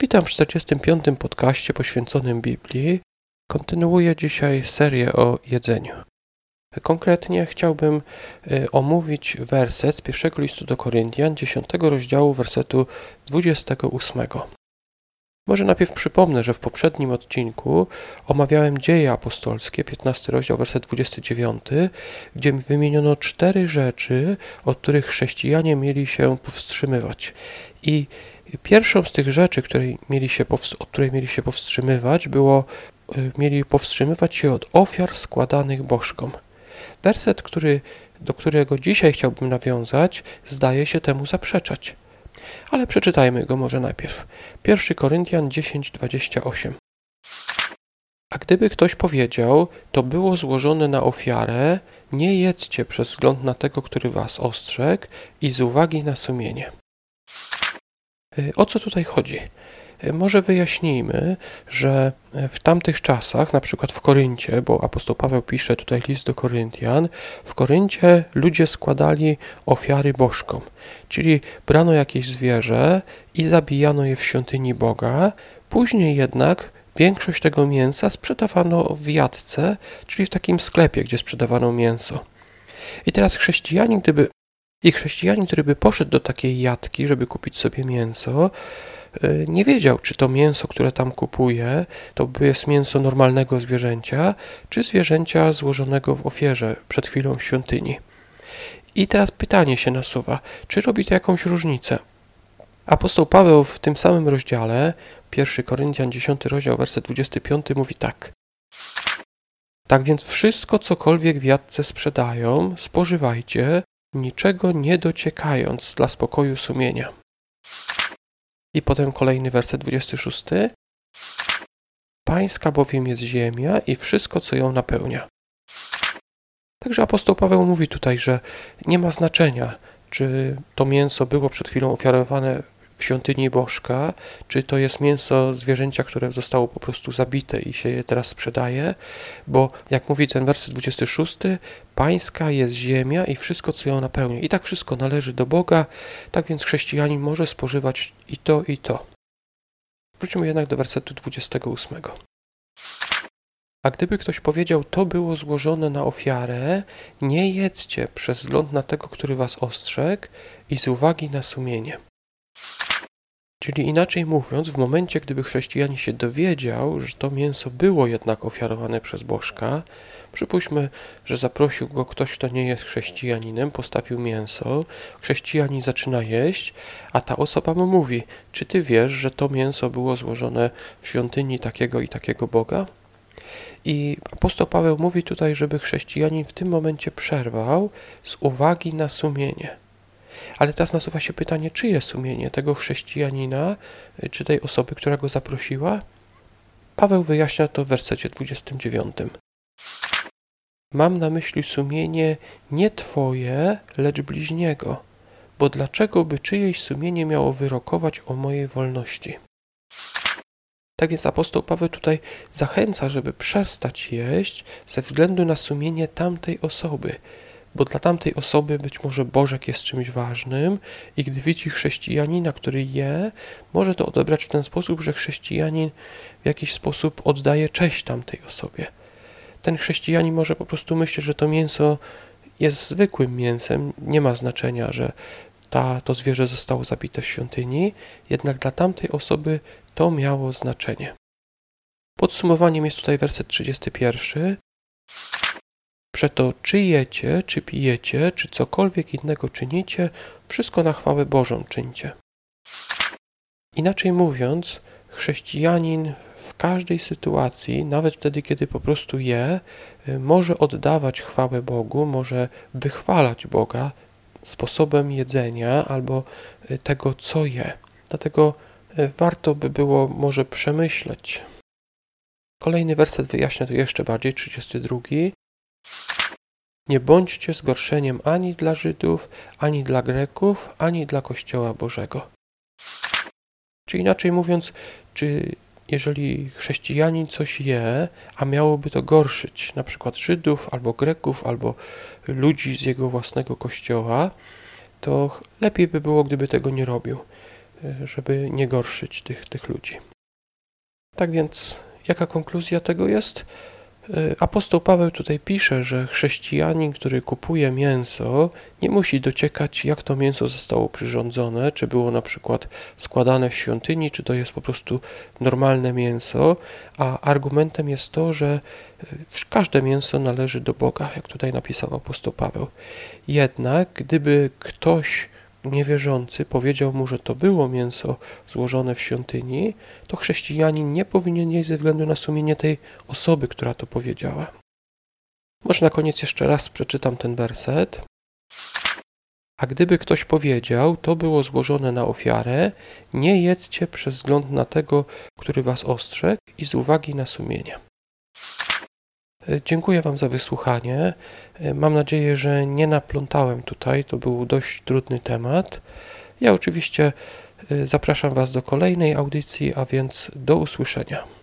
Witam w 45. podcaście poświęconym Biblii. Kontynuuję dzisiaj serię o jedzeniu. Konkretnie chciałbym y, omówić werset z pierwszego listu do Koryntian, 10 rozdziału, wersetu 28. Może najpierw przypomnę, że w poprzednim odcinku omawiałem dzieje apostolskie, 15 rozdział, werset 29, gdzie wymieniono cztery rzeczy, od których chrześcijanie mieli się powstrzymywać. I pierwszą z tych rzeczy, której mieli się, od której mieli się powstrzymywać, było, y, mieli powstrzymywać się od ofiar składanych bożkom. Werset, który, do którego dzisiaj chciałbym nawiązać, zdaje się temu zaprzeczać. Ale przeczytajmy go może najpierw. 1 Koryntian 10:28. A gdyby ktoś powiedział, to było złożone na ofiarę, nie jedzcie przez wzgląd na tego, który was ostrzegł i z uwagi na sumienie. Y, o co tutaj chodzi? Y, może wyjaśnijmy, że w tamtych czasach, na przykład w Koryncie, bo apostoł Paweł pisze tutaj list do Koryntian, w Koryncie ludzie składali ofiary bożkom, czyli brano jakieś zwierzę i zabijano je w świątyni Boga, później jednak większość tego mięsa sprzedawano w jadce, czyli w takim sklepie, gdzie sprzedawano mięso. I teraz chrześcijanie, gdyby i chrześcijanin, który by poszedł do takiej jatki, żeby kupić sobie mięso, y, nie wiedział, czy to mięso, które tam kupuje, to jest mięso normalnego zwierzęcia, czy zwierzęcia złożonego w ofierze przed chwilą w świątyni. I teraz pytanie się nasuwa, czy robi to jakąś różnicę? Apostoł Paweł w tym samym rozdziale, 1 Koryntian 10 rozdział, werset 25 mówi tak. Tak więc wszystko, cokolwiek w jadce sprzedają, spożywajcie, niczego nie dociekając dla spokoju sumienia. I potem kolejny werset 26. Pańska bowiem jest ziemia i wszystko, co ją napełnia. Także apostoł Paweł mówi tutaj, że nie ma znaczenia, czy to mięso było przed chwilą ofiarowane w świątyni bożka, czy to jest mięso zwierzęcia, które zostało po prostu zabite i się je teraz sprzedaje, bo jak mówi ten werset 26, pańska jest ziemia i wszystko, co ją napełnia. I tak wszystko należy do Boga, tak więc chrześcijanin może spożywać i to, i to. Wróćmy jednak do wersetu 28. A gdyby ktoś powiedział, to było złożone na ofiarę, nie jedzcie przez wzgląd na tego, który was ostrzegł i z uwagi na sumienie. Czyli inaczej mówiąc, w momencie, gdyby chrześcijanin się dowiedział, że to mięso było jednak ofiarowane przez bożka, przypuśćmy, że zaprosił go ktoś, kto nie jest chrześcijaninem, postawił mięso, chrześcijanin zaczyna jeść, a ta osoba mu mówi, czy ty wiesz, że to mięso było złożone w świątyni takiego i takiego Boga? I apostoł Paweł mówi tutaj, żeby chrześcijanin w tym momencie przerwał z uwagi na sumienie. Ale teraz nasuwa się pytanie, czyje sumienie tego chrześcijanina, y, czy tej osoby, która go zaprosiła? Paweł wyjaśnia to w wersecie 29. Mam na myśli sumienie nie Twoje, lecz bliźniego, bo dlaczego by czyjeś sumienie miało wyrokować o mojej wolności? Tak więc apostoł Paweł tutaj zachęca, żeby przestać jeść ze względu na sumienie tamtej osoby, bo dla tamtej osoby być może Bożek jest czymś ważnym i gdy widzi chrześcijanina, który je, może to odebrać w ten sposób, że chrześcijanin w jakiś sposób oddaje cześć tamtej osobie. Ten chrześcijanin może po prostu myśleć, że to mięso jest zwykłym mięsem, nie ma znaczenia, że ta, to zwierzę zostało zabite w świątyni, jednak dla tamtej osoby to miało znaczenie. Podsumowaniem jest tutaj werset 31. Przeto czy jecie, czy pijecie, czy cokolwiek innego czynicie, wszystko na chwałę Bożą czyńcie. Inaczej mówiąc, chrześcijanin w każdej sytuacji, nawet wtedy, kiedy po prostu je, może oddawać chwałę Bogu, może wychwalać Boga sposobem jedzenia albo y, tego, co je. Dlatego y, warto by było może przemyśleć. Kolejny werset wyjaśnia to jeszcze bardziej, 32. Nie bądźcie zgorszeniem ani dla Żydów, ani dla Greków, ani dla Kościoła Bożego. Czy inaczej mówiąc, czy jeżeli chrześcijanin coś je, a miałoby to gorszyć na przykład Żydów, albo Greków, albo ludzi z jego własnego kościoła, to lepiej by było, gdyby tego nie robił. żeby nie gorszyć tych, tych ludzi. Tak więc, jaka konkluzja tego jest? Y, apostoł Paweł tutaj pisze, że chrześcijanin, który kupuje mięso, nie musi dociekać, jak to mięso zostało przyrządzone, czy było na przykład składane w świątyni, czy to jest po prostu normalne mięso, a argumentem jest to, że y, każde mięso należy do Boga, jak tutaj napisał apostoł Paweł. Jednak, gdyby ktoś niewierzący powiedział mu, że to było mięso złożone w świątyni, to chrześcijanin nie powinien jeść ze względu na sumienie tej osoby, która to powiedziała. Może na koniec jeszcze raz przeczytam ten werset. A gdyby ktoś powiedział, to było złożone na ofiarę, nie jedzcie przez wzgląd na tego, który was ostrzegł i z uwagi na sumienie. Dziękuję Wam za wysłuchanie. Mam nadzieję, że nie naplątałem tutaj. To był dość trudny temat. Ja oczywiście y, zapraszam Was do kolejnej audycji, a więc do usłyszenia.